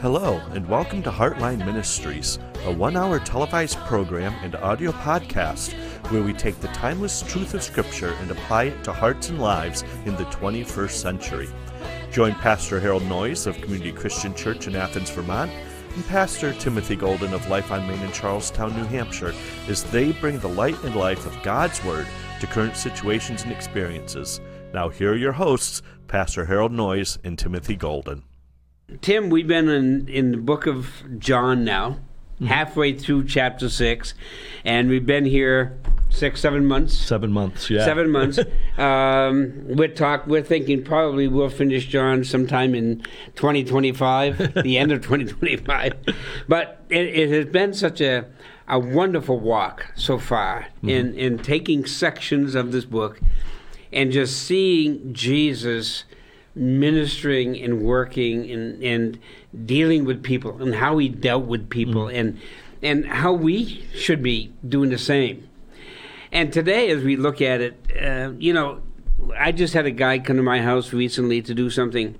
Hello, and welcome to Heartline Ministries, a one hour televised program and audio podcast where we take the timeless truth of Scripture and apply it to hearts and lives in the 21st century. Join Pastor Harold Noyes of Community Christian Church in Athens, Vermont, and Pastor Timothy Golden of Life on Main in Charlestown, New Hampshire, as they bring the light and life of God's Word to current situations and experiences. Now, here are your hosts, Pastor Harold Noyes and Timothy Golden. Tim, we've been in, in the book of John now, mm-hmm. halfway through chapter six, and we've been here six, seven months. Seven months, yeah. Seven months. um, we're talk. We're thinking probably we'll finish John sometime in 2025, the end of 2025. But it, it, has been such a a wonderful walk so far mm-hmm. in in taking sections of this book and just seeing Jesus ministering and working and, and dealing with people and how he dealt with people mm. and and how we should be doing the same. And today, as we look at it, uh, you know, I just had a guy come to my house recently to do something,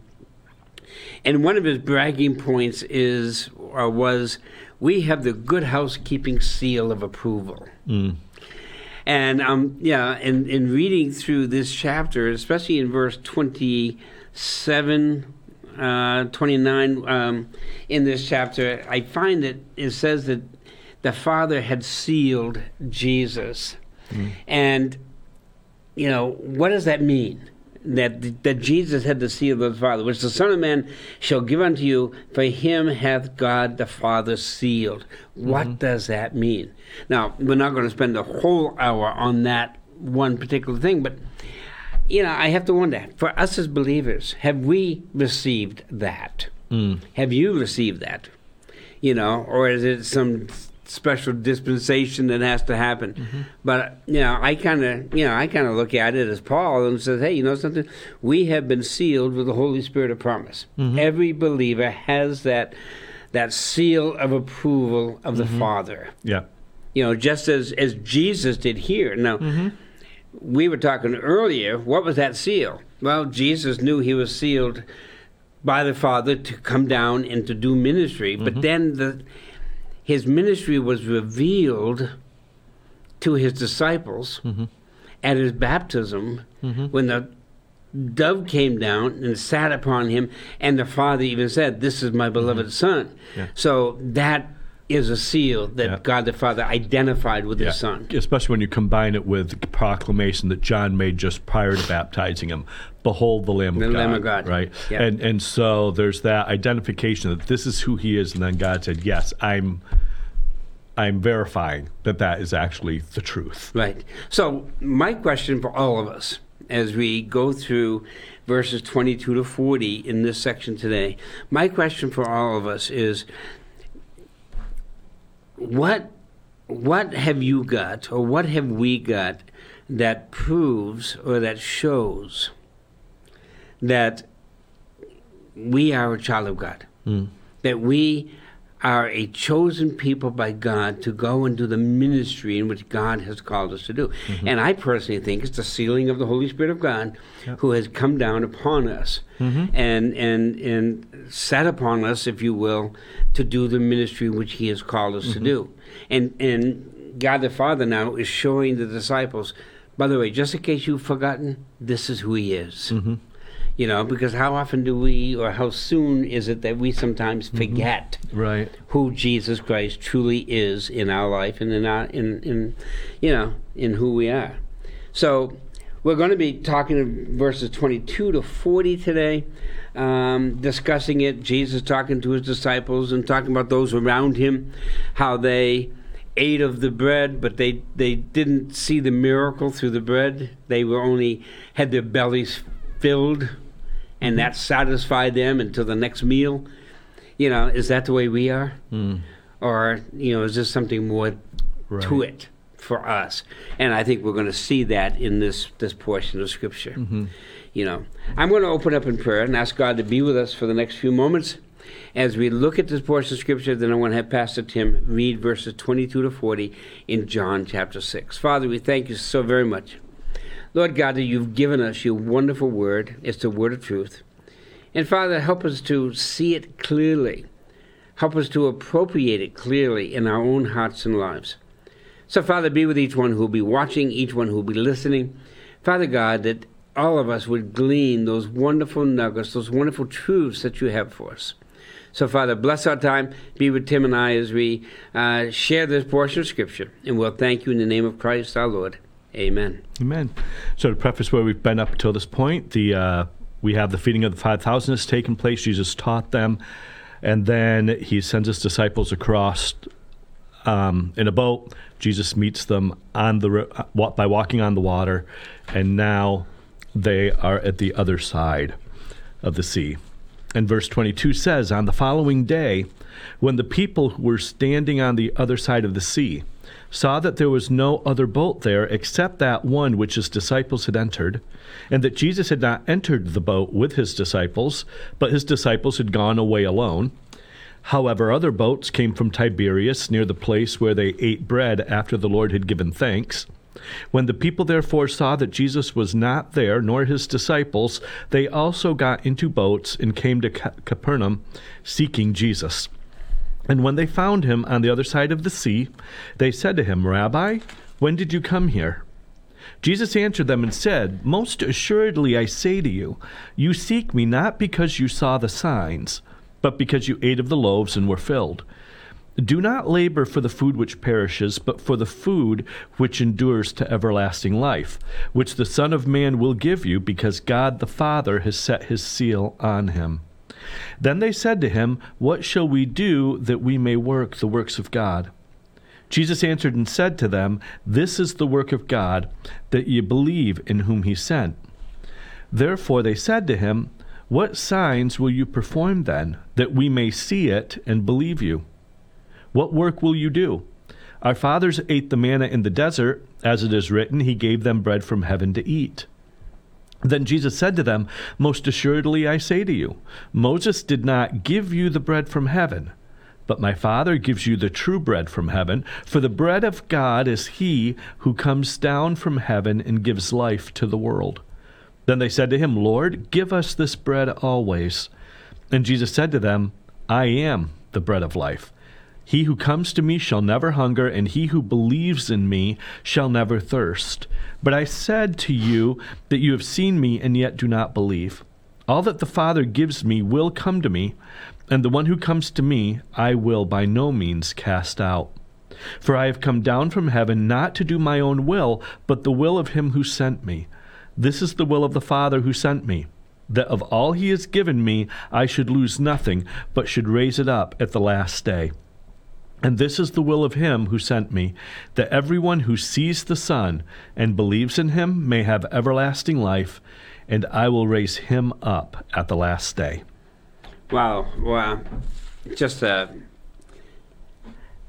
and one of his bragging points is or was, "We have the good housekeeping seal of approval." Mm. And um, yeah, and in reading through this chapter, especially in verse 27, uh, 29 um, in this chapter, I find that it says that the Father had sealed Jesus. Mm. And, you know, what does that mean? that that Jesus had the seal of the Father, which the Son of Man shall give unto you, for him hath God the Father sealed. What mm-hmm. does that mean? Now, we're not going to spend a whole hour on that one particular thing, but you know, I have to wonder, for us as believers, have we received that? Mm. Have you received that? You know, or is it some special dispensation that has to happen. Mm-hmm. But you know, I kind of you know I kind of look at it as Paul and says, hey, you know something? We have been sealed with the Holy Spirit of promise. Mm-hmm. Every believer has that that seal of approval of the mm-hmm. Father. Yeah. You know, just as as Jesus did here. Now, mm-hmm. We were talking earlier. What was that seal? Well, Jesus knew he was sealed by the Father to come down and to do ministry. But mm-hmm. then the his ministry was revealed to his disciples mm-hmm. at his baptism mm-hmm. when the dove came down and sat upon him and the father even said this is my beloved mm-hmm. son yeah. so that is a seal that yeah. God the Father identified with yeah. His Son. Especially when you combine it with the proclamation that John made just prior to baptizing him. Behold the Lamb the of God. Lamb of God. Right? Yeah. And and so there's that identification that this is who he is, and then God said, Yes, I'm I'm verifying that that is actually the truth. Right. So my question for all of us as we go through verses 22 to 40 in this section today, my question for all of us is what what have you got or what have we got that proves or that shows that we are a child of God? Mm. That we are a chosen people by God to go and do the ministry in which God has called us to do. Mm-hmm. And I personally think it's the sealing of the Holy Spirit of God yep. who has come down upon us mm-hmm. and and and set upon us, if you will, to do the ministry which He has called us mm-hmm. to do. And and God the Father now is showing the disciples. By the way, just in case you've forgotten, this is who He is. You know, because how often do we, or how soon is it that we sometimes mm-hmm. forget right. who Jesus Christ truly is in our life and in our, in, in, you know, in who we are. So we're going to be talking of verses 22 to 40 today, um, discussing it. Jesus talking to his disciples and talking about those around him, how they ate of the bread, but they, they didn't see the miracle through the bread. They were only had their bellies filled, and that satisfied them until the next meal. You know, is that the way we are, mm. or you know, is there something more right. to it for us? And I think we're going to see that in this this portion of Scripture. Mm-hmm. You know, I'm going to open up in prayer and ask God to be with us for the next few moments as we look at this portion of Scripture. Then I want to have Pastor Tim read verses 22 to 40 in John chapter 6. Father, we thank you so very much Lord God, that you've given us your wonderful word. It's the word of truth. And Father, help us to see it clearly Help us to appropriate it clearly in our own hearts and lives. So, Father, be with each one who will be watching, each one who will be listening. Father God, that all of us would glean those wonderful nuggets, those wonderful truths that you have for us. So, Father, bless our time. Be with Tim and I as we uh, share this portion of Scripture. And we'll thank you in the name of Christ our Lord. Amen. Amen. So, to preface where we've been up until this point, the uh, we have the feeding of the 5,000 has taken place. Jesus taught them. And then he sends his disciples across um, in a boat. Jesus meets them on the uh, by walking on the water, and now they are at the other side of the sea. And verse 22 says, On the following day, when the people who were standing on the other side of the sea saw that there was no other boat there except that one which his disciples had entered, and that Jesus had not entered the boat with his disciples, but his disciples had gone away alone. However, other boats came from Tiberias near the place where they ate bread after the Lord had given thanks. When the people therefore saw that Jesus was not there, nor his disciples, they also got into boats and came to Capernaum, seeking Jesus. And when they found him on the other side of the sea, they said to him, Rabbi, when did you come here? Jesus answered them and said, Most assuredly I say to you, you seek me not because you saw the signs, but because you ate of the loaves and were filled. Do not labor for the food which perishes, but for the food which endures to everlasting life, which the Son of Man will give you, because God the Father has set his seal on him. Then they said to him, What shall we do that we may work the works of God? Jesus answered and said to them, This is the work of God, that ye believe in whom he sent. Therefore they said to him, What signs will you perform then, that we may see it and believe you? What work will you do? Our fathers ate the manna in the desert, as it is written, He gave them bread from heaven to eat. Then Jesus said to them, Most assuredly I say to you, Moses did not give you the bread from heaven, but my Father gives you the true bread from heaven. For the bread of God is he who comes down from heaven and gives life to the world. Then they said to him, Lord, give us this bread always. And Jesus said to them, I am the bread of life. He who comes to me shall never hunger, and he who believes in me shall never thirst. But I said to you that you have seen me and yet do not believe. All that the Father gives me will come to me, and the one who comes to me I will by no means cast out. For I have come down from heaven not to do my own will, but the will of him who sent me. This is the will of the Father who sent me, that of all he has given me I should lose nothing, but should raise it up at the last day. And this is the will of him who sent me, that everyone who sees the Son and believes in him may have everlasting life, and I will raise him up at the last day. Wow, wow. Just a,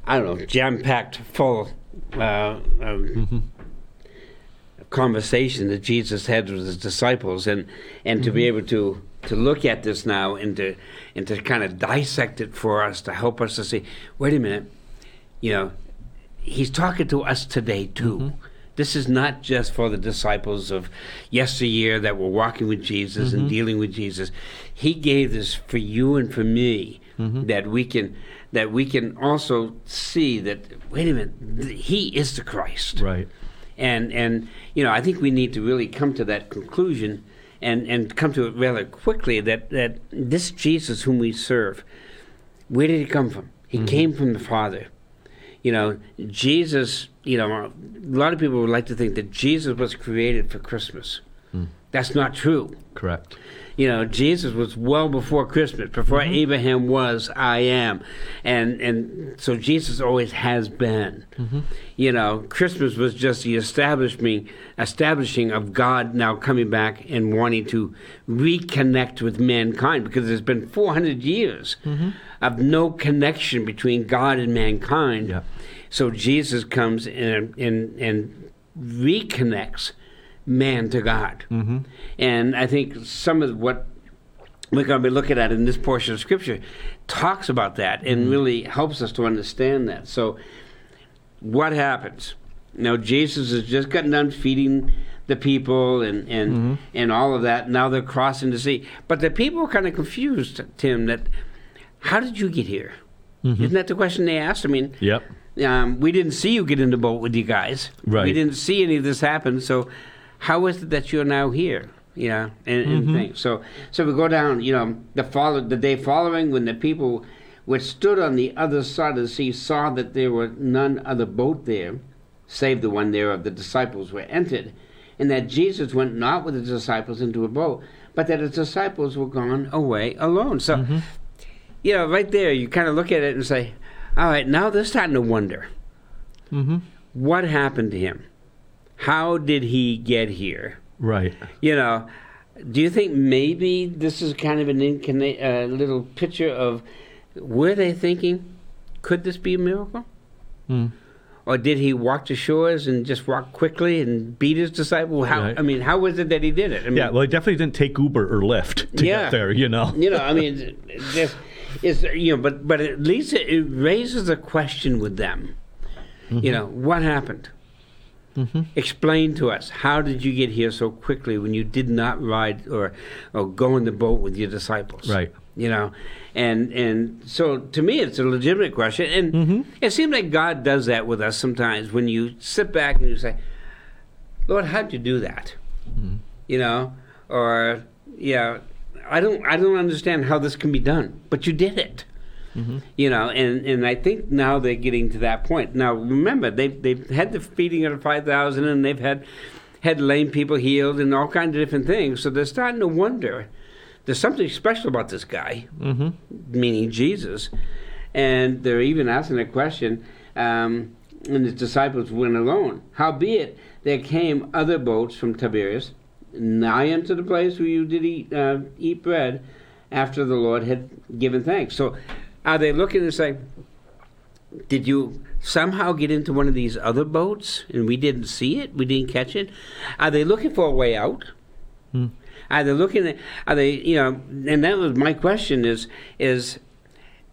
I don't know, jam packed full uh, mm-hmm. conversation that Jesus had with his disciples, and, and mm-hmm. to be mm-hmm. able to to look at this now and to and to kind of dissect it for us to help us to see wait a minute you know he's talking to us today too mm-hmm. this is not just for the disciples of yesteryear that were walking with jesus mm-hmm. and dealing with jesus he gave this for you and for me mm-hmm. that we can that we can also see that wait a minute he is the christ right and and you know i think we need to really come to that conclusion and, and come to it rather quickly that, that this Jesus whom we serve, where did he come from? He mm-hmm. came from the Father. You know, Jesus, you know, a lot of people would like to think that Jesus was created for Christmas. Mm. That's not true. Correct you know, Jesus was well before Christmas, before mm-hmm. Abraham was, I am, and and so Jesus always has been. Mm-hmm. You know, Christmas was just the establishing establishing of God now coming back and wanting to reconnect with mankind because there's been 400 years mm-hmm. of no connection between God and mankind. Yeah. So Jesus comes and and and reconnects man to God. Mm-hmm. And I think some of what we're going to be looking at in this portion of Scripture talks about that and mm-hmm. really helps us to understand that. So, what happens? Now, Jesus has just gotten done feeding the people and and mm-hmm. and all of that. Now they're crossing the sea, but the people are kind of confused, Tim. That how did you get here? Isn't that the question they asked? I mean, Yep. um, we didn't see you get in the boat with you guys. Right. We didn't see any of this happen. So, how is it that you're now here? You know, and, and Mm-hmm. things. So, so we go down. You know, the follow the day following, when the people which stood on the other side of the sea saw that there were none other boat there, save the one there of the disciples were entered, and that Jesus went not with the disciples into a boat, but that his disciples were gone away alone. So, Mm-hmm. you know, right there, you kind of look at it and say, all right, now they're starting to wonder Mm-hmm. what happened to him? How did he get here? Right. You know, do you think maybe this is kind of an incarnate, uh, little picture of were they thinking, could this be a miracle? Mm. Or did he walk to shores and just walk quickly and beat his disciple? How Right. I mean, how was it that he did it? I mean, Yeah, well, he definitely didn't take Uber or Lyft to Yeah. get there, you know. you know, I mean, just, it's you know, but but at least it, it raises a question with them. You know, what happened? Explain to us how did you get here so quickly when you did not ride or or go in the boat with your disciples? Right. You know, and and so to me it's a legitimate question, and mm-hmm. it seems like God does that with us sometimes when you sit back and you say, "Lord, how'd you do that?" You know, or yeah, I don't I don't understand how this can be done, but you did it. You know, and, and I think now they're getting to that point. Now remember, they've they've had the feeding of the five thousand, and they've had had lame people healed, and all kinds of different things. So they're starting to wonder. There's something special about this guy, Mm-hmm. meaning Jesus, and they're even asking a question. Um, and his disciples went alone. Howbeit, there came other boats from Tiberias, nigh unto the place where you did eat, uh, eat bread, after the Lord had given thanks. So, are they looking and say, "Did you somehow get into one of these other boats and we didn't see it? We didn't catch it?" Are they looking for a way out? Hmm. Are they looking at? Are they? You know, and that was my question: is is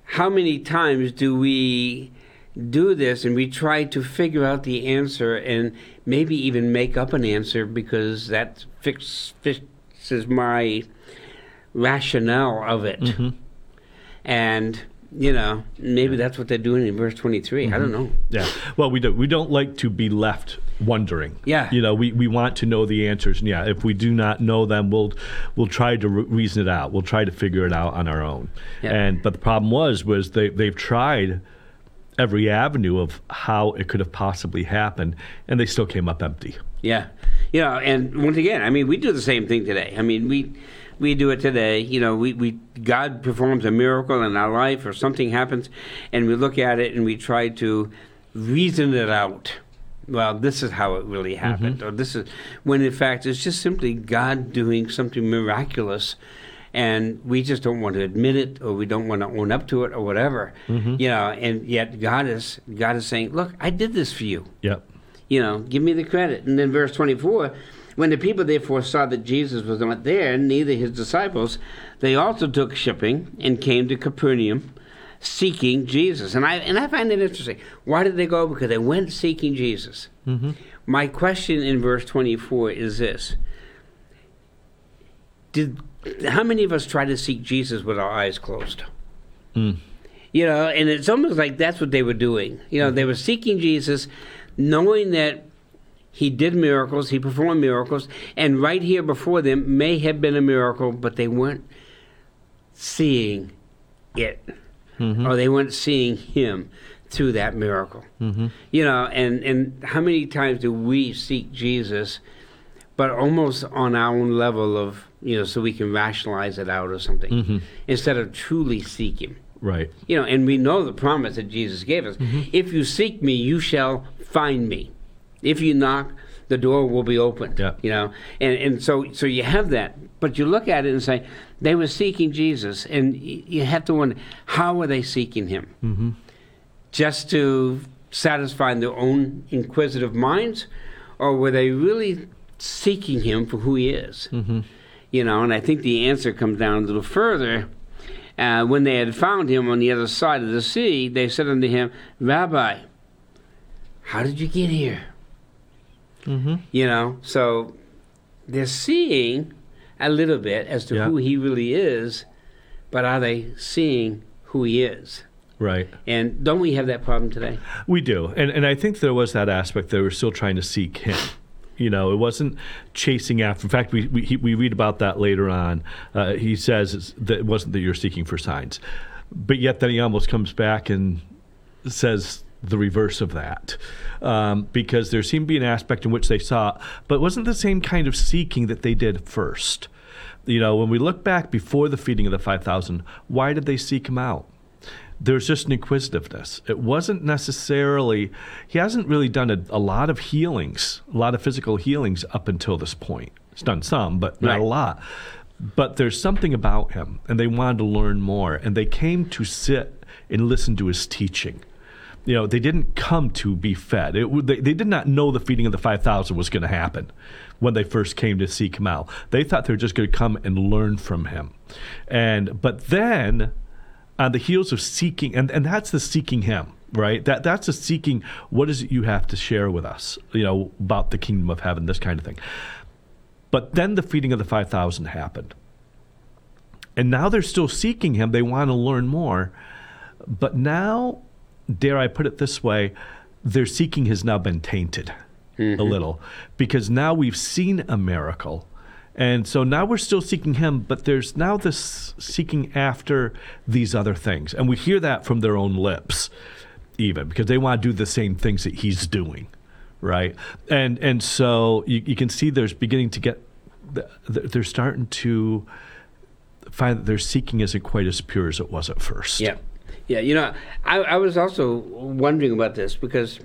how many times do we do this and we try to figure out the answer and maybe even make up an answer because that fix, fixes my rationale of it. Mm-hmm. And you know, maybe that's what they're doing in verse twenty-three. I don't mm-hmm. know. Yeah. Well, we don't we don't like to be left wondering. Yeah. You know, we, we want to know the answers. And yeah, if we do not know them, we'll we'll try to re- reason it out. We'll try to figure it out on our own. Yeah. And but the problem was was they they've tried every avenue of how it could have possibly happened, and they still came up empty. Yeah, you know, and once again, I mean, we do the same thing today. I mean, we we do it today. You know, we, we God performs a miracle in our life, or something happens, and we look at it and we try to reason it out. Well, this is how it really mm-hmm. happened, or this is when in fact it's just simply God doing something miraculous. And we just don't want to admit it, or we don't want to own up to it, or whatever, mm-hmm. you know. And yet God is God is saying, "Look, I did this for you Yep. you know, give me the credit. And then verse 24, when the people therefore saw that Jesus was not there, neither his disciples, they also took shipping and came to Capernaum seeking Jesus. And I and I find it interesting. Why did they go? Because they went seeking Jesus. Mm-hmm. My question in verse 24 is this. Did how many of us try to seek Jesus with our eyes closed? Mm. You know, and it's almost like that's what they were doing. You know, they mm-hmm. were seeking Jesus, knowing that he did miracles, he performed miracles, and right here before them may have been a miracle, but they weren't seeing it, mm-hmm. or they weren't seeing him through that miracle. Mm-hmm. You know, and and how many times do we seek Jesus, but almost on our own level of you know, so we can rationalize it out or something, mm-hmm. instead of truly seek him. Right. You know, and we know the promise that Jesus gave us. If you seek me, you shall find me. If you knock, the door will be opened. Yeah. You know, and and so so you have that, but you look at it and say they were seeking Jesus, and you have to wonder how were they seeking him? Mm-hmm. Just to satisfy their own inquisitive minds, or were they really seeking him for who he is? Mm-hmm. You know, and I think the answer comes down a little further. Uh, when they had found him on the other side of the sea, they said unto him, Rabbi, how did you get here? Mm-hmm. You know, so they're seeing a little bit as to Yeah. who he really is, but are they seeing who he is? Right. And don't we have that problem today? We do. And, and I think there was that aspect that we're still trying to seek Him. You know, it wasn't chasing after. In fact, we, we, he- we read about that later on. Uh, he says that it wasn't that you're seeking for signs. But yet then he almost comes back and says the reverse of that. Um, because there seemed to be an aspect in which they saw, but it wasn't the same kind of seeking that they did first. You know, when we look back before the feeding of the 5,000, why did they seek him out? there's just an inquisitiveness. It wasn't necessarily, he hasn't really done a, a lot of healings, a lot of physical healings up until this point. He's done some, but not Right. a lot. But there's something about him, and they wanted to learn more, and they came to sit and listen to his teaching. You know, they didn't come to be fed. It, they, they did not know the feeding of the 5,000 was going to happen when they first came to seek him out. They thought they were just going to come and learn from him. And But then on the heels of seeking and, and that's the seeking him right that that's the seeking what is it you have to share with us you know about the kingdom of heaven this kind of thing but then the feeding of the 5000 happened and now they're still seeking him they want to learn more but now dare i put it this way their seeking has now been tainted a mm-hmm. little because now we've seen a miracle and so now we're still seeking him, but there's now this seeking after these other things. And we hear that from their own lips, even because they want to do the same things that he's doing, right? And and so you, you can see there's beginning to get, they're starting to find that their seeking isn't quite as pure as it was at first. Yeah. Yeah. You know, I, I was also wondering about this because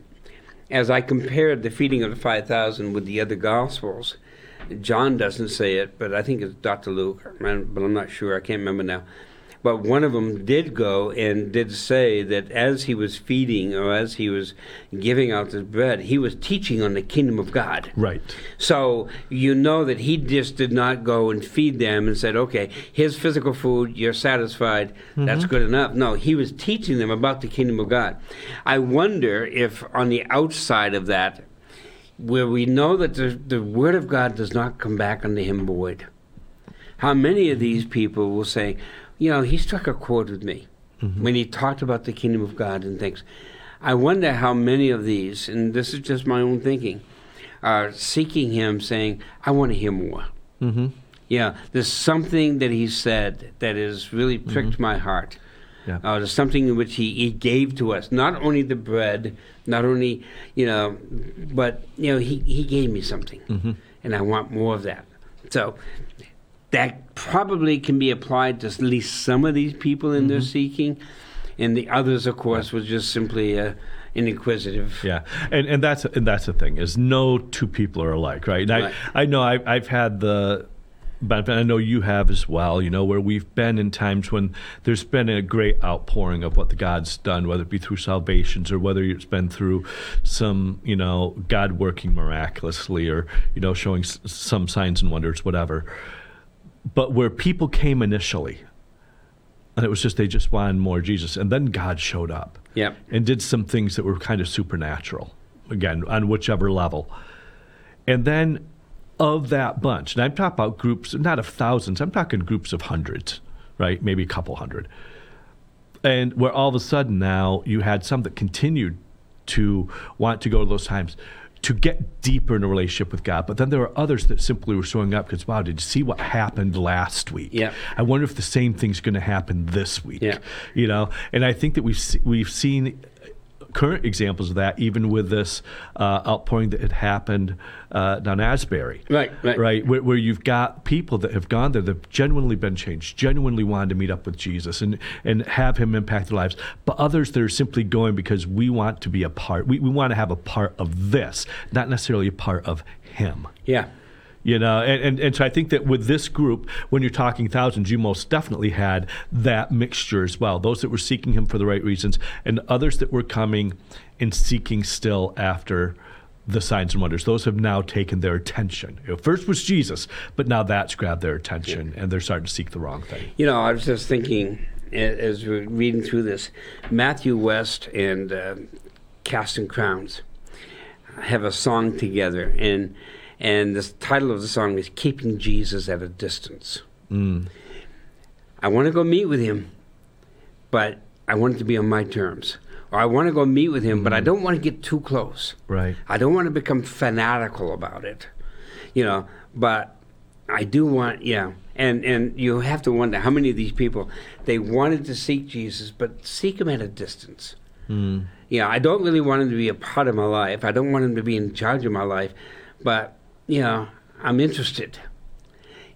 as I compared the feeding of the 5,000 with the other Gospels, John doesn't say it, but I think it's Dr. Luke, but I'm not sure. I can't remember now. But one of them did go and did say that as he was feeding or as he was giving out this bread, he was teaching on the kingdom of God. Right. So you know that he just did not go and feed them and said, "Okay, here's physical food. You're satisfied. That's mm-hmm. good enough." No, he was teaching them about the kingdom of God. I wonder if on the outside of that, where we know that the, the word of God does not come back unto him void, how many of these people will say, "You know, he struck a chord with me when he talked about the kingdom of God and things." I wonder how many of these, and this is just my own thinking, are seeking him, saying, I want to hear more. Mm-hmm. Yeah, there's something that he said that has really pricked my heart. Yeah. Uh, there's something in which he, he gave to us, not only the bread, not only, you know, but, you know, he, he gave me something. And I want more of that. So that probably can be applied to at least some of these people in their seeking. And the others, of course, was just simply uh, an inquisitive. Yeah, and and that's and that's the thing is no two people are alike, right? And Right. I I know I, I've had the benefit. I know you have as well. You know where we've been in times when there's been a great outpouring of what the God's done, whether it be through salvations or whether it's been through some you know God working miraculously or you know showing s- some signs and wonders, whatever. But where people came initially, and it was just they just wanted more Jesus, and then God showed up and did some things that were kind of supernatural, again, on whichever level. And then of that bunch, and I'm talking about groups, not of thousands, I'm talking groups of hundreds, right? Maybe a couple hundred. And where all of a sudden now you had some that continued to want to go to those times to get deeper in a relationship with God. But then there were others that simply were showing up because, wow, did you see what happened last week? Yeah. I wonder if the same thing's going to happen this week. Yeah. You know, and I think that we've we've seen current examples of that, even with this uh, outpouring that had happened uh, down Asbury. Right, right. right, where, where you've got people that have gone there that have genuinely been changed, genuinely wanted to meet up with Jesus and and have Him impact their lives, but others that are simply going because we want to be a part, we, we want to have a part of this, not necessarily a part of Him. Yeah. You know, and, and, and so I think that with this group, when you're talking thousands, you most definitely had that mixture as well. Those that were seeking him for the right reasons, and others that were coming and seeking still after the signs and wonders. Those have now taken their attention. You know, first was Jesus, but now that's grabbed their attention, and they're starting to seek the wrong thing. You know, I was just thinking as we're reading through this, Matthew West and uh, Casting Crowns have a song together, and and the title of the song is "Keeping Jesus at a Distance." Mm. I want to go meet with him, but I want it to be on my terms. Or I want to go meet with him, but I don't want to get too close. Right. I don't want to become fanatical about it, you know. But I do want, yeah. And and you have to wonder how many of these people they wanted to seek Jesus, but seek him at a distance. Mm. Know, I don't really want him to be a part of my life. I don't want him to be in charge of my life, but you know, I'm interested.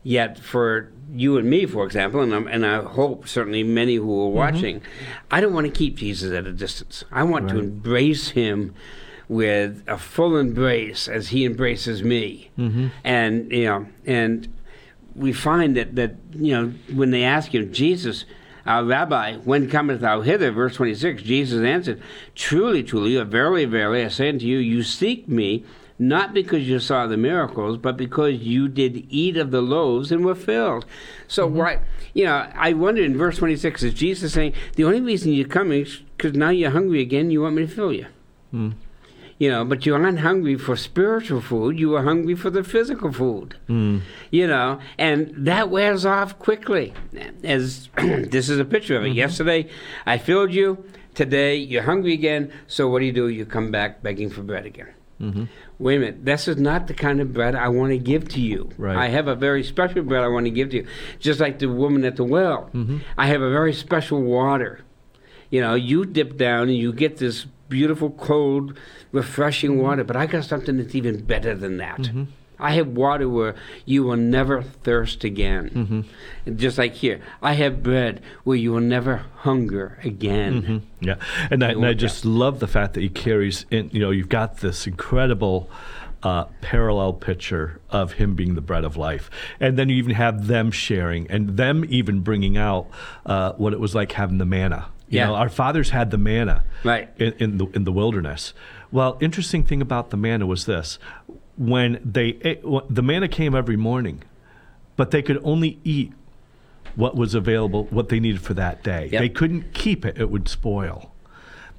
Yet for you and me, for example, and, I'm, and I hope certainly many who are watching, I don't want to keep Jesus at a distance. I want to embrace him with a full embrace as he embraces me. Mhm. And you know, and we find that that you know when they ask him, Jesus, our Rabbi, when cometh thou hither? Verse twenty six. Jesus answered, Truly, truly, verily, verily, I say unto you, you seek me. Not because you saw the miracles, but because you did eat of the loaves and were filled. So, why, you know, I wonder in verse 26, is Jesus saying, the only reason you're coming is because now you're hungry again, you want me to fill you? Mm. You know, but you aren't hungry for spiritual food, you are hungry for the physical food Mm. you know, and that wears off quickly. As this is a picture of it. Yesterday, I filled you. Today, you're hungry again. So what do you do? You come back begging for bread again. Hmm Wait a minute. This is not the kind of bread I want to give to you. Right. I have a very special bread I want to give to you. Just like the woman at the well. Mhm. I have a very special water. You know, you dip down and you get this beautiful, cold, refreshing water, but I got something that's even better than that. Mm-hmm. I have water where you will never thirst again. Mm-hmm. Just like here, I have bread where you will never hunger again. Mhm. Yeah, and I, and I just love the fact that he carries in. You know, you've got this incredible uh, parallel picture of him being the bread of life, and then you even have them sharing, and them even bringing out uh, what it was like having the manna. You Yeah. know, our fathers had the manna Right. in, in the in the wilderness. Well, interesting thing about the manna was this: when they ate, wh- the manna came every morning, but they could only eat what was available, what they needed for that day. Yep. They couldn't keep it; it would spoil.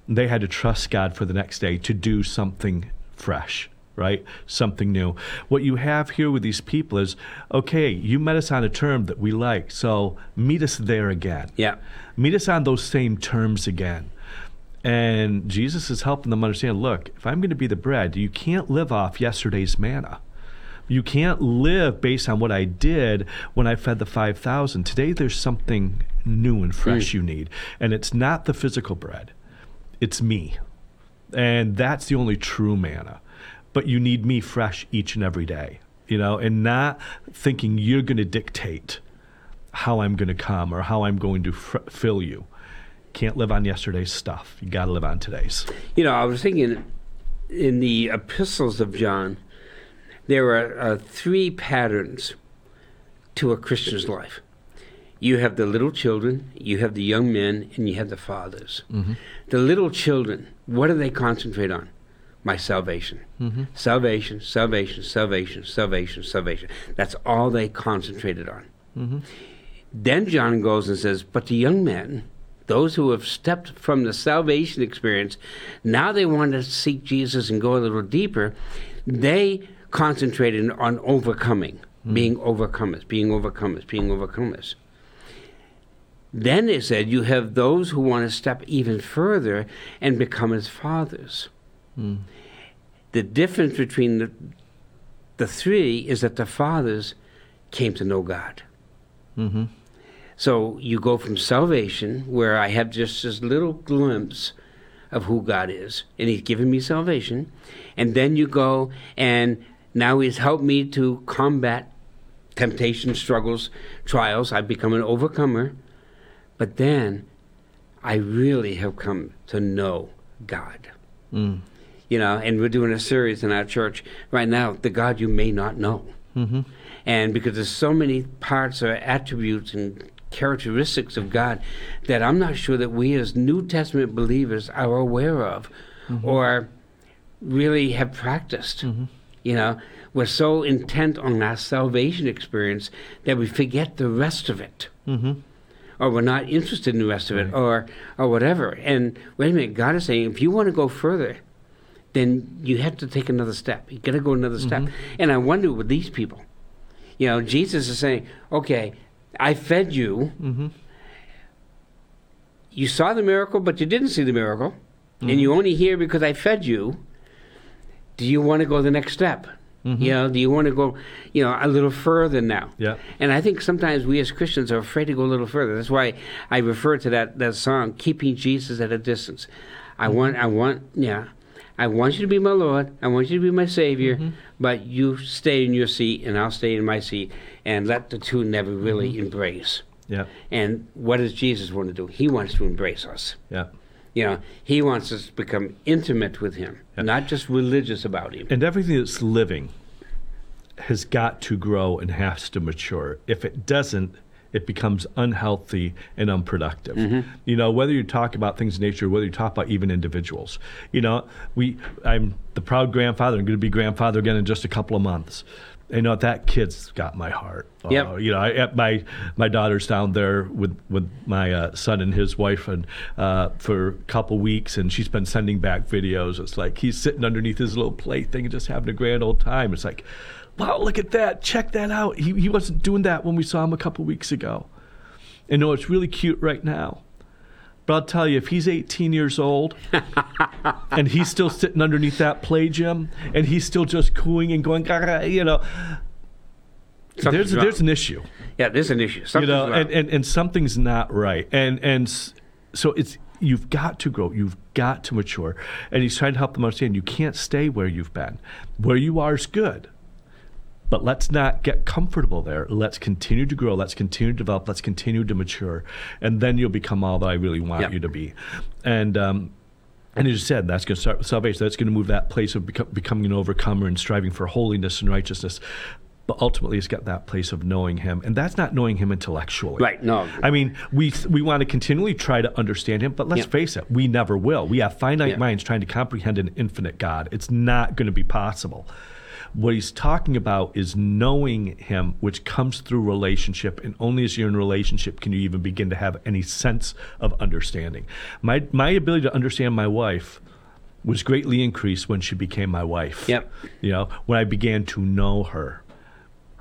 They had to trust God for the next day to do something fresh. Right? Something new. What you have here with these people is okay, you met us on a term that we like, so meet us there again Yeah. meet us on those same terms again. And Jesus is helping them understand look, if I'm going to be the bread, you can't live off yesterday's manna. You can't live based on what I did when I fed the 5,000. Today, there's something new and fresh mm. you need. And it's not the physical bread, it's me. And that's the only true manna. But you need me fresh each and every day, you know, and not thinking you're going to dictate how I'm going to come or how I'm going to fr- fill you. Can't live on yesterday's stuff. You got to live on today's. You know, I was thinking in the epistles of John, there are uh, three patterns to a Christian's life. You have the little children, you have the young men, and you have the fathers. Mm-hmm. The little children, what do they concentrate on? My salvation. Mm-hmm. Salvation, salvation, salvation, salvation, salvation. That's all they concentrated on. Mm-hmm. Then John goes and says, But the young men, those who have stepped from the salvation experience, now they want to seek Jesus and go a little deeper. They concentrated on overcoming, being overcomers, being overcomers, being overcomers. Then it said, You have those who want to step even further and become as fathers. The difference between the, the three is that the fathers came to know God. Mm-hmm. So you go from salvation, where I have just this little glimpse of who God is, and He's given me salvation, and then you go and now He's helped me to combat temptation, struggles, trials. I've become an overcomer, but then I really have come to know God. Mm. You know, and we're doing a series in our church right now, the God you may not know. Mm-hmm. And because there's so many parts or attributes and characteristics of God that I'm not sure that we as New Testament believers are aware of mm-hmm. or really have practiced. Mm-hmm. You know, we're so intent on our salvation experience that we forget the rest of it. Mm-hmm. Or we're not interested in the rest of it, or or whatever. And wait a minute, God is saying, if you want to go further, then you have to take another step. You got to go another step. Mm-hmm. And I wonder with these people, you know, Jesus is saying, okay, I fed you. Mm-hmm. you saw the miracle, but you didn't see the miracle, Mm-hmm. and you only hear because I fed you. Do you want to go the next step? Mm-hmm. You know, do you want to go, you know, a little further now? Yeah. And I think sometimes we as Christians are afraid to go a little further. That's why I refer to that, that song, "Keeping Jesus at a Distance." I want, I want, yeah, I want you to be my Lord. I want you to be my Savior. But you stay in your seat, and I'll stay in my seat, and let the two never really mm-hmm. embrace. Yeah. And what does Jesus want to do? He wants to embrace us. Yeah. You know, he wants us to become intimate with him, Yeah. not just religious about him. And everything that's living has got to grow and has to mature. If it doesn't, it becomes unhealthy and unproductive. Mm-hmm. You know, whether you talk about things in nature, whether you talk about even individuals. You know, we I'm the proud grandfather. I'm going to be grandfather again in just a couple of months. You know, that kid's got my heart. Yep. Uh, you know, I, my my daughter's down there with with my uh, son and his wife, and uh, for a couple weeks, and she's been sending back videos. It's like he's sitting underneath his little plaything and just having a grand old time. It's like, wow, look at that! Check that out. He he wasn't doing that when we saw him a couple weeks ago. And no, it's really cute right now. But I'll tell you, if he's 18 years old and he's still sitting underneath that play gym and he's still just cooing and going, you know, Something's there's wrong. there's an issue yeah, there's an issue. you know, and, and, and something's not right. And and so it's you've got to grow, you've got to mature. And he's trying to help them understand you can't stay where you've been. Where you are is good. But let's not get comfortable there. Let's continue to grow. Let's continue to develop. Let's continue to mature, and then you'll become all that I really want Yeah. you to be. And um, and as you said, that's going to start with salvation. That's going to move that place of beco- becoming an overcomer and striving for holiness and righteousness. But ultimately, it's got that place of knowing Him, and that's not knowing Him intellectually. Right, no. I mean, we we want to continually try to understand Him, but let's Yeah. face it, we never will. We have finite Yeah. minds trying to comprehend an infinite God. It's not going to be possible. What he's talking about is knowing him, which comes through relationship, and only as you're in relationship can you even begin to have any sense of understanding. My my ability to understand my wife was greatly increased when she became my wife. Yep. You know, when I began to know her.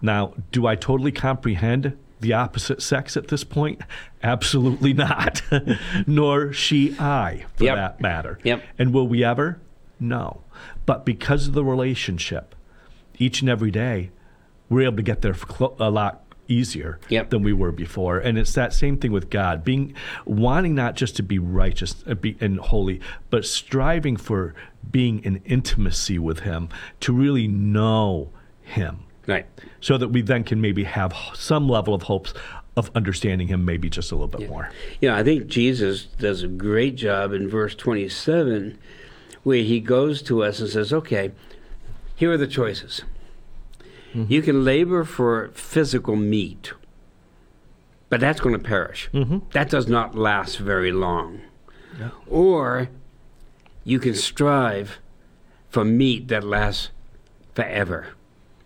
Now, do I totally comprehend the opposite sex at this point? Absolutely not. Nor she I, for Yep. that matter. Yep. And will we ever? No. But because of the relationship, each and every day, we're able to get there a lot easier Yep. than we were before. And it's that same thing with God, being wanting not just to be righteous uh, be, and holy, but striving for being in intimacy with Him to really know Him, right. so that we then can maybe have some level of hopes of understanding Him, maybe just a little bit more. You know, I think Jesus does a great job in verse 27 where he goes to us and says, okay, here are the choices. Mm-hmm. You can labor for physical meat, but that's going to perish. Mm-hmm. That does not last very long. Or you can strive for meat that lasts forever.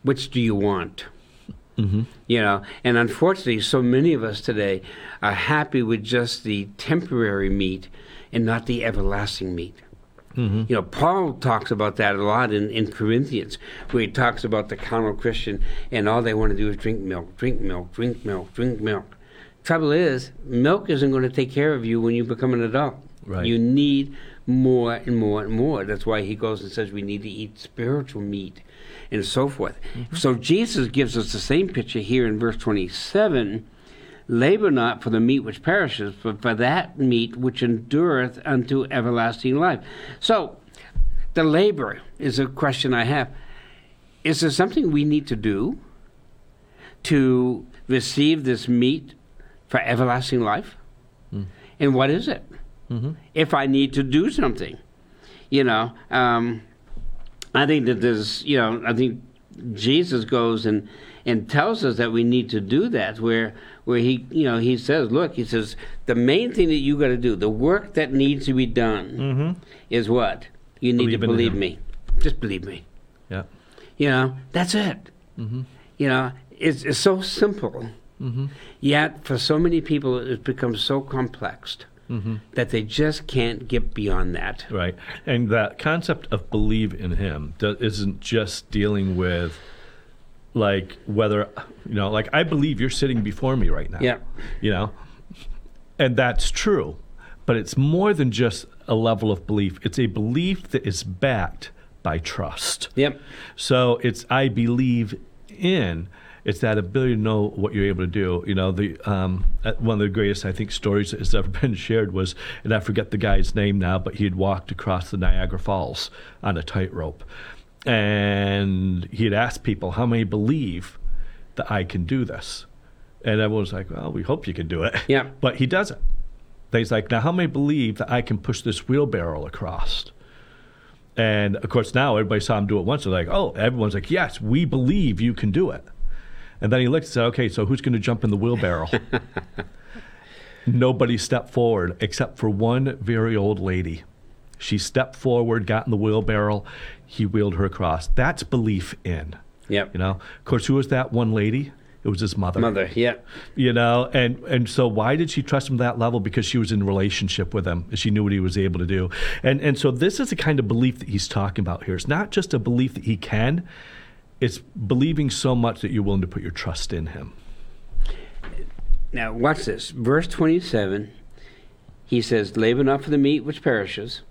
Which do you want? Mm-hmm. You know, and unfortunately, so many of us today are happy with just the temporary meat and not the everlasting meat. Mm-hmm. You know, Paul talks about that a lot in, in Corinthians, where he talks about the carnal Christian and all they want to do is drink milk, drink milk, drink milk, drink milk. Trouble is, milk isn't going to take care of you when you become an adult. Right. You need more and more and more. That's why he goes and says we need to eat spiritual meat and so forth. Mm-hmm. So Jesus gives us the same picture here in verse 27 labor not for the meat which perishes, but for that meat which endureth unto everlasting life. So, the labor is a question I have. Is there something we need to do to receive this meat for everlasting life? And what is it? If I need to do something, you know, um, I think that there's, you know, I think Jesus goes and and tells us that we need to do that. Where where he, you know, he says, look, he says the main thing that you got to do, the work that needs to be done, mm-hmm. is what you need Believe to believe me. Just believe me. Yeah. You know, that's it. Mm-hmm. You know, it's, it's so simple. Mm-hmm. Yet, for so many people, it becomes so complex that they just can't get beyond that. Right. And that concept of believe in him do- isn't just dealing with like whether you know like I believe you're sitting before me right now. Yeah. You know. And that's true. but it's more than just a level of belief. It's a belief that is backed by trust. Yep. So it's I believe in. It's that ability to know what you're able to do. You know, the um, uh, one of the greatest I think stories that has ever been shared was, and I forget the guy's name now, but he had walked across the Niagara Falls on a tightrope, and he had asked people how many believe that I can do this, and everyone was like, "Well, we hope you can do it." Yeah. But he doesn't. He's like, "Now, how many believe that I can push this wheelbarrow across?" And of course, now everybody saw him do it once. They're like, "Oh!" Everyone's like, "Yes, we believe you can do it." And then he looked and said, "Okay, so who's going to jump in the wheelbarrow?" Nobody stepped forward except for one very old lady. She stepped forward, got in the wheelbarrow. He wheeled her across. That's belief in. Yep. You know, of course, who was that one lady? It was his mother. Mother. yeah. You know, and and so why did she trust him to that level? Because she was in relationship with him. She knew what he was able to do. And and so this is the kind of belief that he's talking about here. It's not just a belief that he can. It's believing so much that you're willing to put your trust in him. Now, watch this. Verse 27, he says, Labor not for the meat which perishes,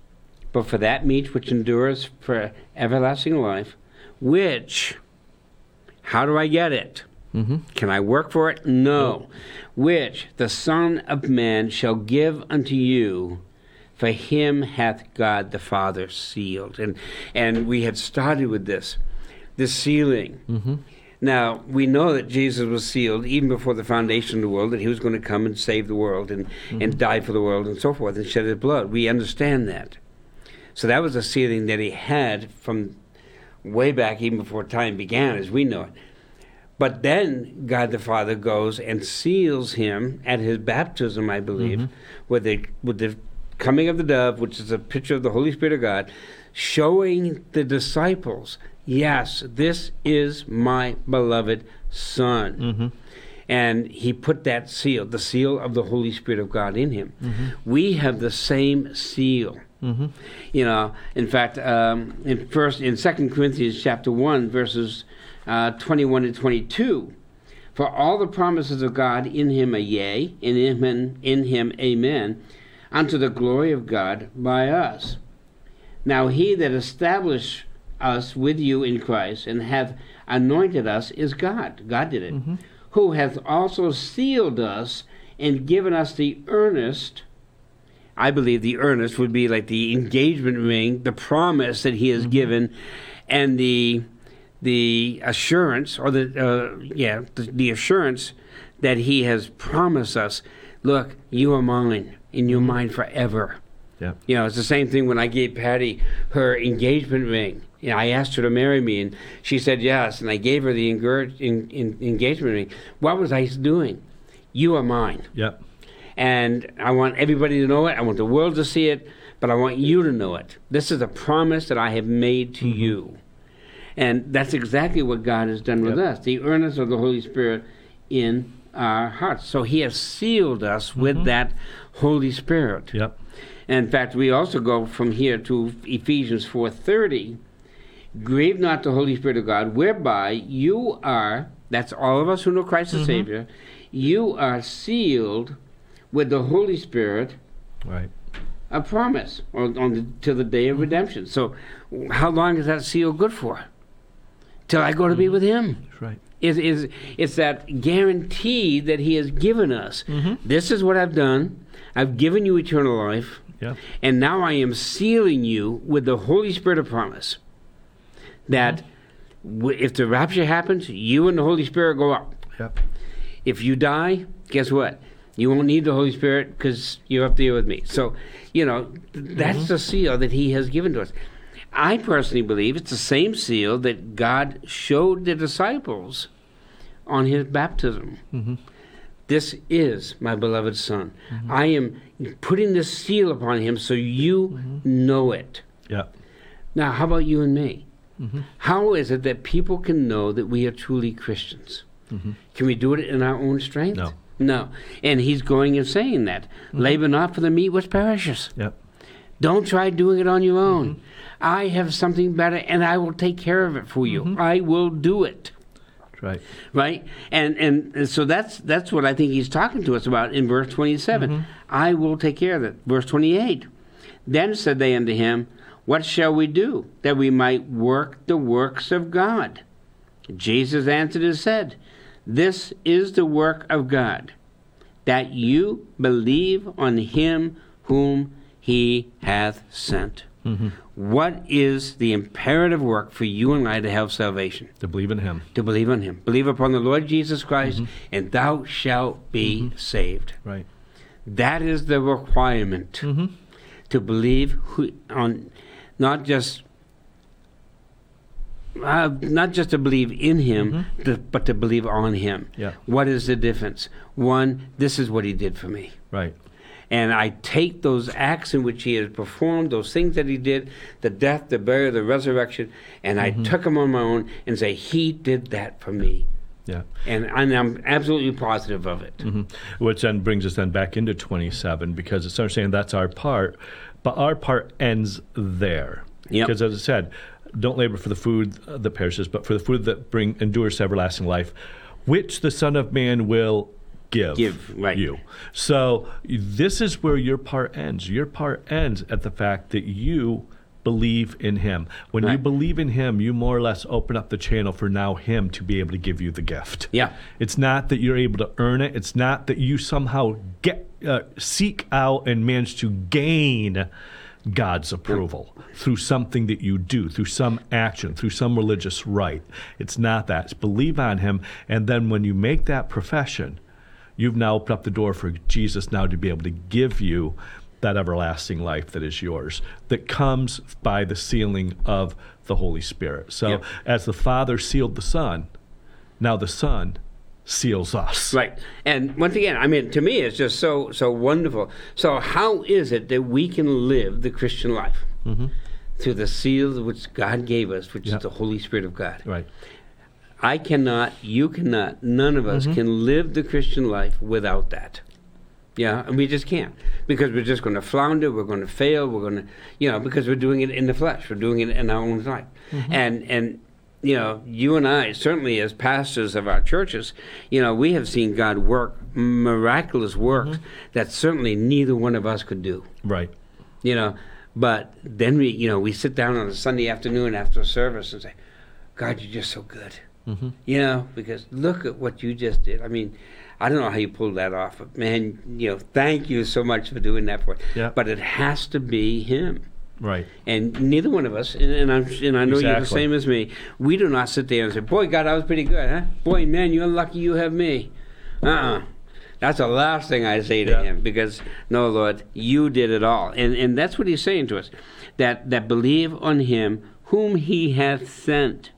but for that meat which endures for everlasting life, which, how do I get it? Mm-hmm. Can I work for it? No. Which the Son of Man shall give unto you, for him hath God the Father sealed. And, and we had started with this, this sealing. Mm-hmm. Now, we know that Jesus was sealed even before the foundation of the world, that he was going to come and save the world and, and die for the world and so forth and shed his blood. We understand that. So that was a sealing that he had from way back, even before time began, as we know it. But then God the Father goes and seals him at his baptism, I believe, with the with the coming of the dove, which is a picture of the Holy Spirit of God, showing the disciples, yes, this is my beloved Son. Mm-hmm. And he put that seal, the seal of the Holy Spirit of God in him. We have the same seal. Mm-hmm. You know, in fact, um, in first in Second Corinthians chapter one, verses uh, twenty-one to twenty-two, for all the promises of God in Him a yea, in Him and in Him amen, unto the glory of God by us. Now He that established us with you in Christ and hath anointed us is God. God did it. Who hath also sealed us and given us the earnest. I believe the earnest would be like the engagement ring, the promise that he has given, and the the assurance or the uh, yeah the, the assurance that he has promised us. Look, you are mine, and you're mine forever. Yeah. You know, it's the same thing when I gave Patty her engagement ring. You know, I asked her to marry me, and she said yes, and I gave her the engur- in, in, engagement ring. What was I doing? You are mine. Yep. And I want everybody to know it. I want the world to see it, but I want you to know it. This is a promise that I have made to mm-hmm. you. And that's exactly what God has done with Yep. us the earnest of the Holy Spirit in our hearts. So He has sealed us with mm-hmm. that Holy Spirit. Yep. And in fact, we also go from here to Ephesians 4:30. Grieve not the Holy Spirit of God, whereby you are, that's all of us who know Christ as mm-hmm. Savior, you are sealed with the Holy Spirit Right. a promise on, on the, to the day of mm-hmm. redemption. So, how long is that seal good for? Till I go to be mm-hmm. with Him. That's right. Is is it's that guarantee that He has given us. Mm-hmm. This is what I've done. I've given you eternal life, Yeah. and now I am sealing you with the Holy Spirit of promise. That w- if the rapture happens, you and the Holy Spirit go up. Yep. If you die, guess what? You won't need the Holy Spirit because you're up there with me. So, you know, th- that's the seal that He has given to us. I personally believe it's the same seal that God showed the disciples on His baptism. Mm-hmm. This is my beloved Son. I am putting this seal upon Him so you know it. Yep. Now, how about you and me? Mhm. How is it that people can know that we are truly Christians? Mhm. Can we do it in our own strength? No. No. And he's going and saying that. Labor not for the meat which perishes. Yep. Don't try doing it on your mm-hmm. own. I have something better and I will take care of it for you. Mm-hmm. I will do it. Right. right? And, and and so that's that's what I think he's talking to us about in verse 27. Mm-hmm. I will take care of it. Verse 28. Then said they unto him, What shall we do that we might work the works of God? Jesus answered and said, This is the work of God, that you believe on him whom he hath sent. Mm-hmm. What is the imperative work for you and I to have salvation? To believe in Him. to believe on him. Believe upon the Lord Jesus Christ, mm-hmm. and thou shalt be mm-hmm. saved. Right. That is the requirement to believe who, on not just uh, not just to believe in him, to- but to believe on him. Yeah. What is the difference? One, this is what he did for me. Right. And I take those acts in which he has performed, those things that he did, the death, the burial, the resurrection, and I took them on my own and say, He did that for me. Yeah. And, and I'm absolutely positive of it. hmm Which then brings us then back into 27 because it's understanding that's our part, but our part ends there. Yep. Because as I said, don't labor for the food that perishes, but for the food that bring endures to everlasting life, which the Son of Man will give, Give, right. you. So this is where your part ends. Your part ends at the fact that you believe in him. When you believe in him, you more or less open up the channel for now him to be able to give you the gift. Yeah. It's not that you're able to earn it. It's not that you somehow get uh, seek out and manage to gain God's approval through something that you do, through some action, through some religious rite. It's not that. It's believe on Him, and then when you make that profession, you've now opened up the door for Jesus now to be able to give you that everlasting life that is yours, that comes by the sealing of the Holy Spirit. So, Yep. as the Father sealed the Son, now the Son seals us. Right. And once again, I mean, to me, it's just so so wonderful. So, how is it that we can live the Christian life mm-hmm. through the seal which God gave us, which Yeah. is the Holy Spirit of God? Right. I cannot, you cannot, none of us mm-hmm. can live the Christian life without that. Yeah, and we just can't because we're just going to flounder. We're going to fail. We're going to, you know, because we're doing it in the flesh. We're doing it in our own life, mm-hmm. and and you know, you and I certainly as pastors of our churches, you know, we have seen God work miraculous works that certainly neither one of us could do Right. you know. But then we, you know, we sit down on a Sunday afternoon after a service and say, "God, you're just so good," Mm-hmm. you know, because look at what you just did. I mean, I don't know how you pulled that off, but man, you know, thank you so much for doing that for us. Yeah. But it has to be Him. Right. And neither one of us, and, and, I'm, and I know you're the Exactly. same as me, we do not sit there and say, Boy, God, I was pretty good, huh? Boy, man, you're lucky you have me. Uh uh That's the last thing I say to Yeah. him because, no, Lord, you did it all. And, and that's what he's saying to us that, that believe on him whom he hath sent.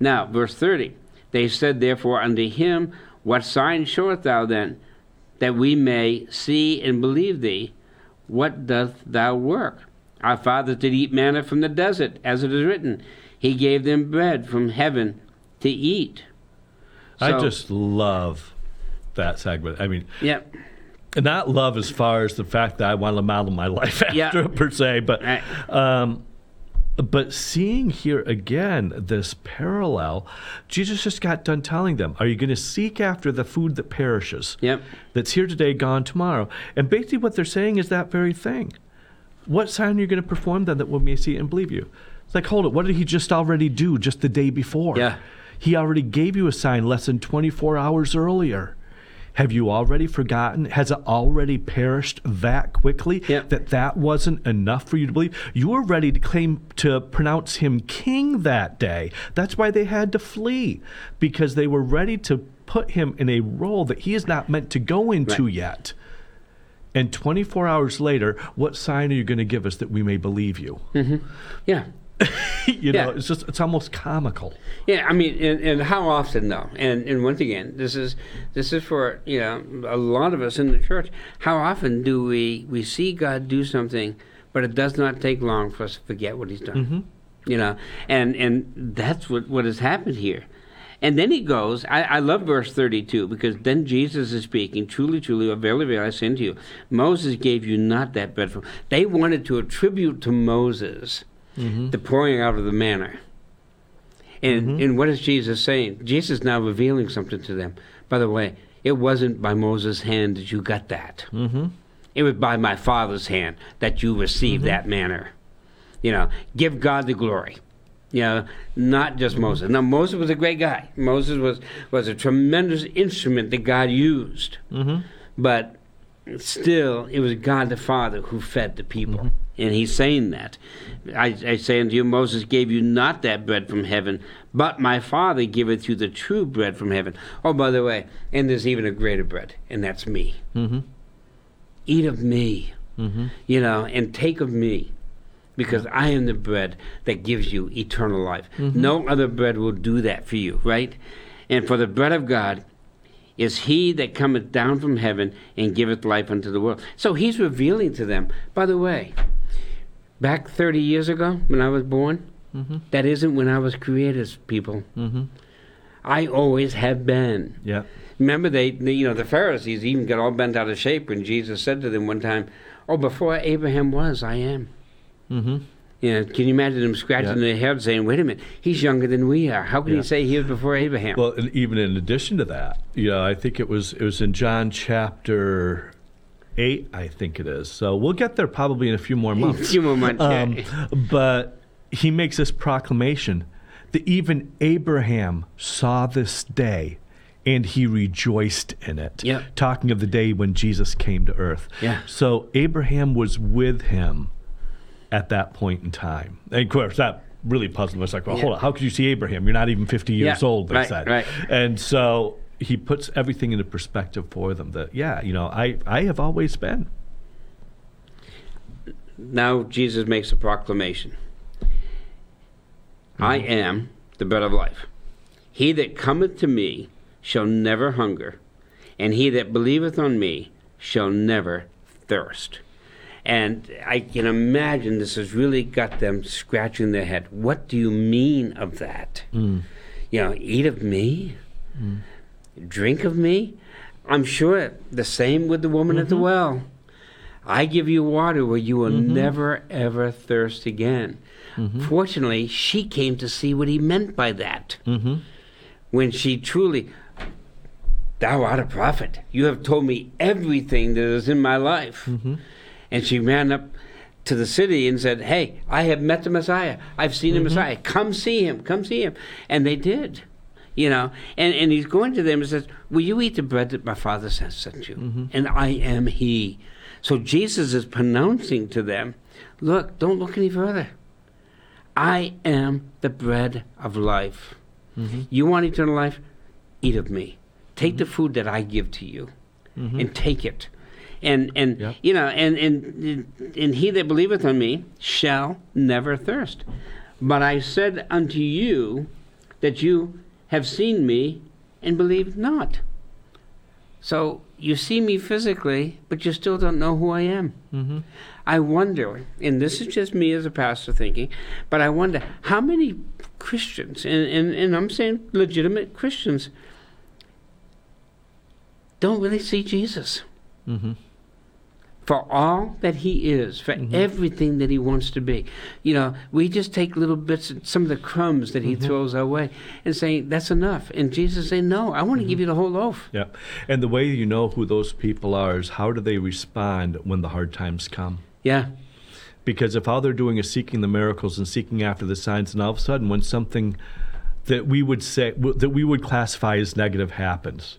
Now, verse 30 they said, therefore, unto him, What sign showeth thou then, that we may see and believe thee? What doth thou work? Our fathers did eat manna from the desert, as it is written, He gave them bread from heaven to eat. I just love that segment. I mean, Yep. and not love as far as the fact that I want to model my life after Yeah. per se, but Right. um, but seeing here again this parallel, Jesus just got done telling them, "Are you going to seek after the food that perishes, Yep. that's here today, gone tomorrow?" And basically, what they're saying is that very thing. What sign are you going to perform then that we may see and believe you? It's like, hold it. What did he just already do just the day before? Yeah. He already gave you a sign less than 24 hours earlier. Have you already forgotten? Has it already perished that quickly Yep. that that wasn't enough for you to believe? You were ready to claim to pronounce him king that day. That's why they had to flee because they were ready to put him in a role that he is not meant to go into Right. yet. And 24 hours later, what sign are you going to give us that we may believe you? Mm-hmm. Yeah. you know, it's just it's almost comical. Yeah, I mean, and, and how often though? And and once again, this is this is for you know a lot of us in the church. How often do we we see God do something, but it does not take long for us to forget what He's done? Mm-hmm. You know, and and that's what what has happened here. And then he goes. I, I love verse thirty-two because then Jesus is speaking. Truly, truly, or verily, verily, I say unto you, Moses gave you not that bread from. They wanted to attribute to Moses mm-hmm. the pouring out of the manna. And mm-hmm. and what is Jesus saying? Jesus is now revealing something to them. By the way, it wasn't by Moses' hand that you got that. Mm-hmm. It was by my Father's hand that you received mm-hmm. that manna. You know, give God the glory. You know, not just Moses. Now Moses was a great guy. Moses was was a tremendous instrument that God used. Mm-hmm. But still, it was God the Father who fed the people. And he's saying that. I, I say unto you, Moses gave you not that bread from heaven, but my Father giveth you the true bread from heaven. Oh, by the way, and there's even a greater bread, and that's me. Mm-hmm. Eat of me, Mm-hmm. you know, and take of me. Because I am the bread that gives you eternal life. No other bread will do that for you, right? And for the bread of God is he that cometh down from heaven and giveth life unto the world. So he's revealing to them, by the way, back 30 years ago when I was born, Mm-hmm. that isn't when I was created, people. Mm-hmm. I always have been. Yeah. Remember, they, they, you know, the Pharisees even got all bent out of shape when Jesus said to them one time, "Oh, before Abraham was, I am." Mm-hmm. You know, can you imagine them scratching Yeah. their head, saying, "Wait a minute, he's younger than we are. How can Yeah. he say he was before Abraham?" Well, and even in addition to that, you know, I think it was it was in John chapter eight, I think it is. So we'll get there probably in a few more a months. few more months. yeah. Um, but he makes this proclamation that even Abraham saw this day and he rejoiced in it. Yeah. Talking of the day when Jesus came to earth. Yeah. So Abraham was with him at that point in time. And of course, that really puzzled me. It's like, well, Yeah. hold on. How could you see Abraham? You're not even 50 years Yeah, old, they right, said. right. And so he puts everything into perspective for them that, yeah, you know, I, I have always been. now Jesus makes a proclamation. I Mm-hmm. am the bread of life. He that cometh to me shall never hunger, and he that believeth on me shall never thirst. And I can imagine this has really got them scratching their head. What do you mean of that? Mm. You know, eat of me, mm. drink of me. I'm sure the same with the woman at the mm-hmm. well. I give you water where you will mm-hmm. never ever thirst again. Mm-hmm. Fortunately, she came to see what he meant by that. Mm-hmm. When she truly, Thou art a prophet. You have told me everything that is in my life. Mm-hmm. And she ran up to the city and said, Hey, I have met the Messiah. I've seen the mm-hmm. Messiah. Come see him. Come see him. And they did. You know, and, and he's going to them and says, Will you eat the bread that my father has sent you? Mm-hmm. And I am he. So Jesus is pronouncing to them, Look, don't look any further. I am the bread of life. Mm-hmm. You want eternal life? Eat of me. Take the food that I give to you and take it. And and Yep. you know, and, and and he that believeth on me shall never thirst. But I said unto you that you have seen me and believed not. So you see me physically, but you still don't know who I am. Mm-hmm. I wonder, and this is just me as a pastor thinking, but I wonder how many Christians, and, and, and I'm saying legitimate Christians, don't really see Jesus Mm-hmm. For all that he is, for mm-hmm. everything that he wants to be. You know, we just take little bits, some of the crumbs that he mm-hmm. throws our way, and say, that's enough. And Jesus say, no, I want to give mm-hmm. you the whole loaf. Yeah. And the way you know who those people are is how do they respond when the hard times come? Yeah, Because if all they're doing is seeking the miracles and seeking after the signs, and all of a sudden, when something that we would say that we would classify as negative happens,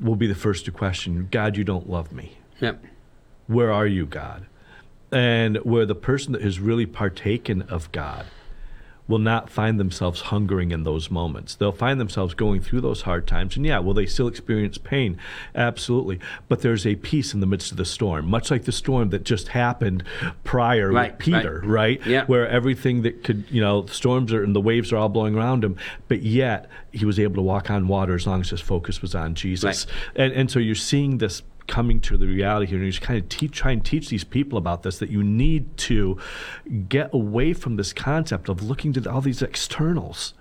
we'll be the first to question, God, you don't love me. yep, Where are you, God? And where the person that has really partaken of God will not find themselves hungering in those moments. They'll find themselves going through those hard times. And yeah, will they still experience pain? Absolutely. But there's a peace in the midst of the storm, much like the storm that just happened prior Right, with Peter, right. right? Yeah. Where everything that could, you know, the storms are and the waves are all blowing around him, but yet he was able to walk on water as long as his focus was on Jesus. Right. And, and so you're seeing this coming to the reality here and you just kind of teach, try and teach these people about this that you need to get away from this concept of looking to all these externals.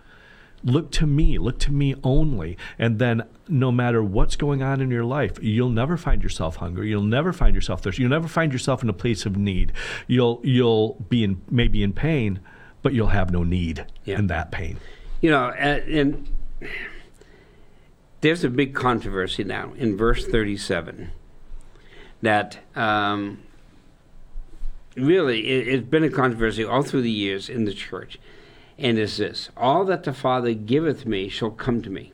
Look to me look to me only and then no matter what's going on in your life you'll never find yourself hungry you'll never find yourself thirsty you'll never find yourself in a place of need. You'll you'll be in maybe in pain but you'll have no need Yeah. in that pain. You know, and there's a big controversy now in verse 37 that um, really it, has been a controversy all through the years in the church. And it's this All that the Father giveth me shall come to me,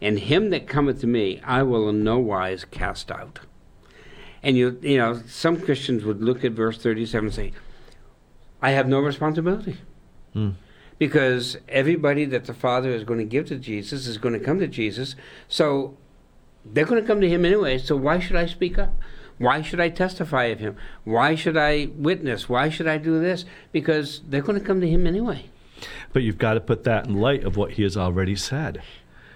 and him that cometh to me I will in no wise cast out. And you, you know, some Christians would look at verse 37 and say, I have no responsibility. Mm. Because everybody that the Father is going to give to Jesus is going to come to Jesus. So they're going to come to him anyway. So why should I speak up? Why should I testify of him? Why should I witness? Why should I do this? Because they're going to come to him anyway. But you've got to put that in light of what he has already said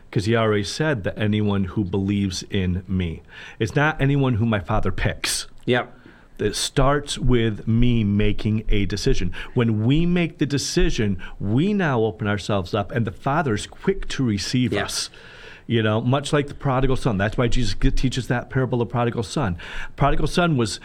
because he already said that anyone who believes in me. It's not anyone who my father picks. Yep. It starts with me making a decision. When we make the decision, we now open ourselves up, and the Father is quick to receive yep. us. You know, much like the prodigal son. That's why Jesus teaches that parable of prodigal son. Prodigal son was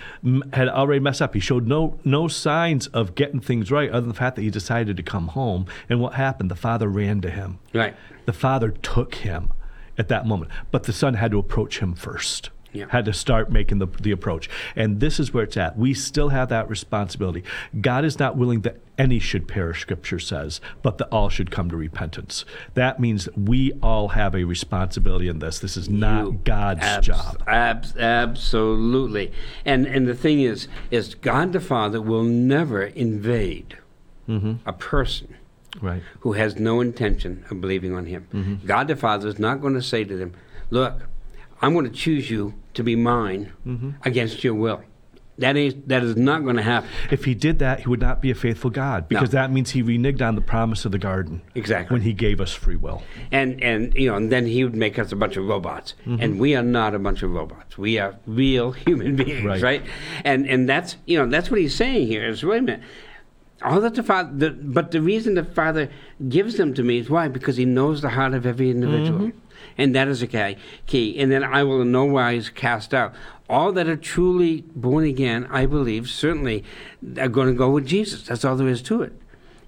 had already messed up. He showed no no signs of getting things right, other than the fact that he decided to come home. And what happened? The father ran to him. Right. The father took him at that moment, but the son had to approach him first yeah. had to start making the, the approach. And this is where it's at. We still have that responsibility. God is not willing that any should perish, Scripture says, but that all should come to repentance. That means we all have a responsibility in this. This is not you, God's abs- job. Abs- absolutely. And and the thing is, is God the Father will never invade mm-hmm. a person. Right. Who has no intention of believing on him. Mm-hmm. God the Father is not going to say to them, Look, I'm going to choose you to be mine mm-hmm. against your will. That is that is not going to happen. If he did that, he would not be a faithful God because no. that means he reneged on the promise of the garden. Exactly. When he gave us free will. And and you know, and then he would make us a bunch of robots. Mm-hmm. And we are not a bunch of robots. We are real human beings, right? right? And and that's you know, that's what he's saying here is wait a minute. All that the father, the, but the reason the father gives them to me is why? Because he knows the heart of every individual. Mm-hmm and that is a key. And then I will in no wise cast out. All that are truly born again, I believe, certainly are going to go with Jesus. That's all there is to it.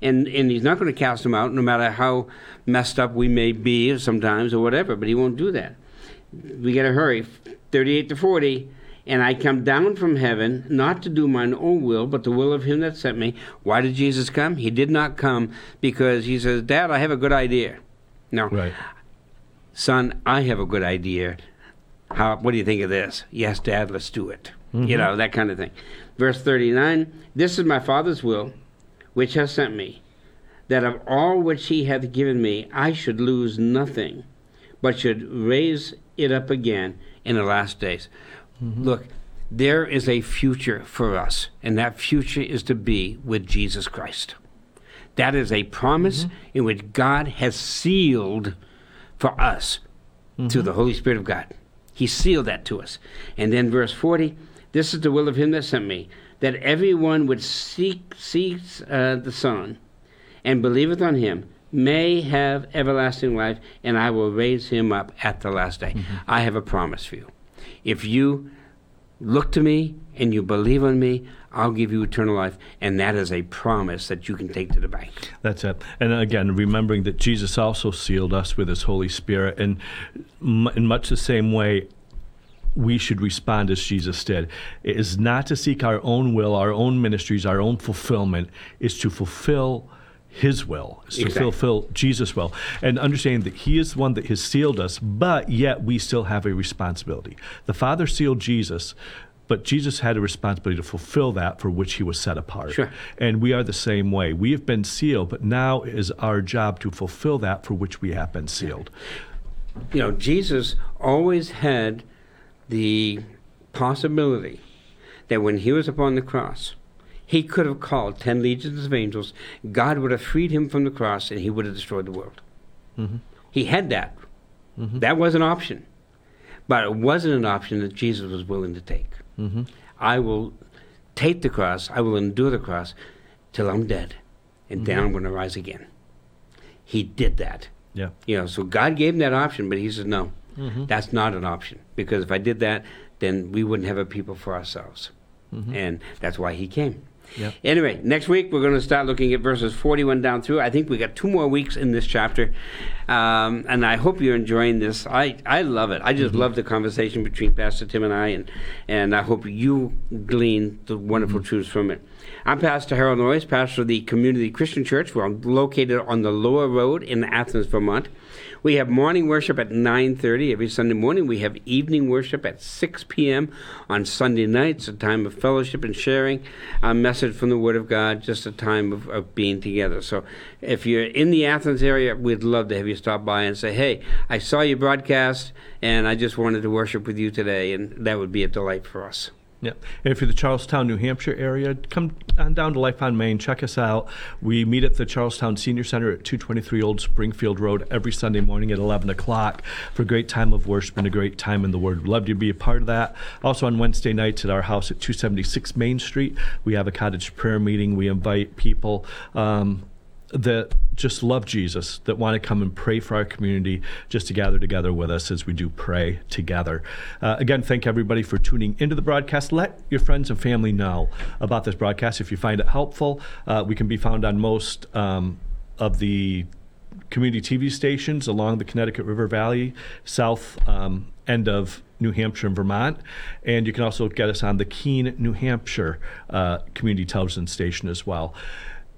And, and he's not going to cast them out, no matter how messed up we may be sometimes or whatever, but he won't do that. We got to hurry. 38 to 40. And I come down from heaven, not to do mine own will, but the will of him that sent me. Why did Jesus come? He did not come because he says, Dad, I have a good idea. No. Right son, I have a good idea. How, what do you think of this? Yes, Dad, let's do it. Mm-hmm. You know, that kind of thing. Verse 39 This is my Father's will, which has sent me, that of all which he hath given me, I should lose nothing, but should raise it up again in the last days. Mm-hmm. Look, there is a future for us, and that future is to be with Jesus Christ. That is a promise mm-hmm. in which God has sealed for us mm-hmm. to the Holy Spirit of God. He sealed that to us. And then verse 40 this is the will of him that sent me, that everyone would seek seeks uh, the Son and believeth on him may have everlasting life, and I will raise him up at the last day. Mm-hmm. I have a promise for you. If you look to me and you believe on me, I'll give you eternal life. And that is a promise that you can take to the bank. That's it. And again, remembering that Jesus also sealed us with his Holy Spirit. And in much the same way, we should respond as Jesus did. It is not to seek our own will, our own ministries, our own fulfillment, is to fulfill his will, is to exactly. fulfill Jesus' will. And understanding that he is the one that has sealed us, but yet we still have a responsibility. The Father sealed Jesus but Jesus had a responsibility to fulfill that for which he was set apart. Sure. And we are the same way. We have been sealed, but now is our job to fulfill that for which we have been sealed. You know, Jesus always had the possibility that when he was upon the cross, he could have called 10 legions of angels, God would have freed him from the cross, and he would have destroyed the world. Mm-hmm. He had that. Mm-hmm. That was an option. But it wasn't an option that Jesus was willing to take. Mm-hmm. I will take the cross, I will endure the cross till I'm dead, and mm-hmm. then I'm going to rise again. He did that. Yeah. You know, so God gave him that option, but he said, no, mm-hmm. that's not an option. Because if I did that, then we wouldn't have a people for ourselves. Mm-hmm. And that's why he came. Yep. Anyway, next week we're going to start looking at verses 41 down through. I think we got two more weeks in this chapter, um, and I hope you're enjoying this. I, I love it. I just love the conversation between Pastor Tim and I, and and I hope you glean the wonderful truths from it. I'm Pastor Harold Noyes, pastor of the Community Christian Church. We're located on the Lower Road in Athens, Vermont. We have morning worship at 9:30 every Sunday morning. We have evening worship at 6 p.m. on Sunday nights, a time of fellowship and sharing a message from the Word of God, just a time of, of being together. So if you're in the Athens area, we'd love to have you stop by and say, "Hey, I saw your broadcast and I just wanted to worship with you today," and that would be a delight for us. Yeah. And if you're the Charlestown, New Hampshire area, come on down to Life on Main. Check us out. We meet at the Charlestown Senior Center at 223 Old Springfield Road every Sunday morning at 11 o'clock for a great time of worship and a great time in the Word. We'd love to be a part of that. Also on Wednesday nights at our house at 276 Main Street, we have a cottage prayer meeting. We invite people. Um, that just love Jesus, that want to come and pray for our community, just to gather together with us as we do pray together. Uh, again, thank everybody for tuning into the broadcast. Let your friends and family know about this broadcast if you find it helpful. Uh, we can be found on most um, of the community TV stations along the Connecticut River Valley, south um, end of New Hampshire and Vermont. And you can also get us on the Keene, New Hampshire uh, community television station as well.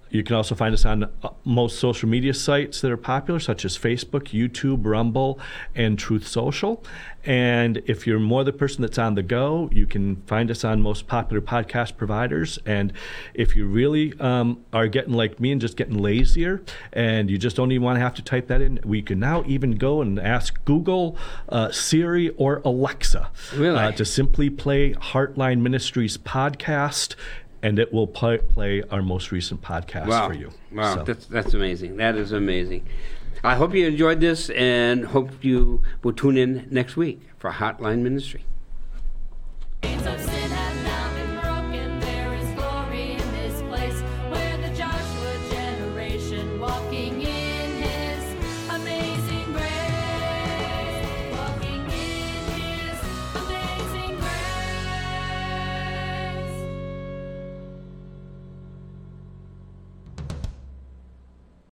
You can also find us on uh, most social media sites that are popular, such as Facebook, YouTube, Rumble, and Truth Social. And if you're more the person that's on the go, you can find us on most popular podcast providers. And if you really um, are getting like me and just getting lazier, and you just don't even want to have to type that in, we can now even go and ask Google, uh, Siri, or Alexa Really? uh, to simply play Heartline Ministries podcast and it will play, play our most recent podcast wow. for you. Wow, so. that's, that's amazing. That is amazing. I hope you enjoyed this and hope you will tune in next week for Hotline Ministry.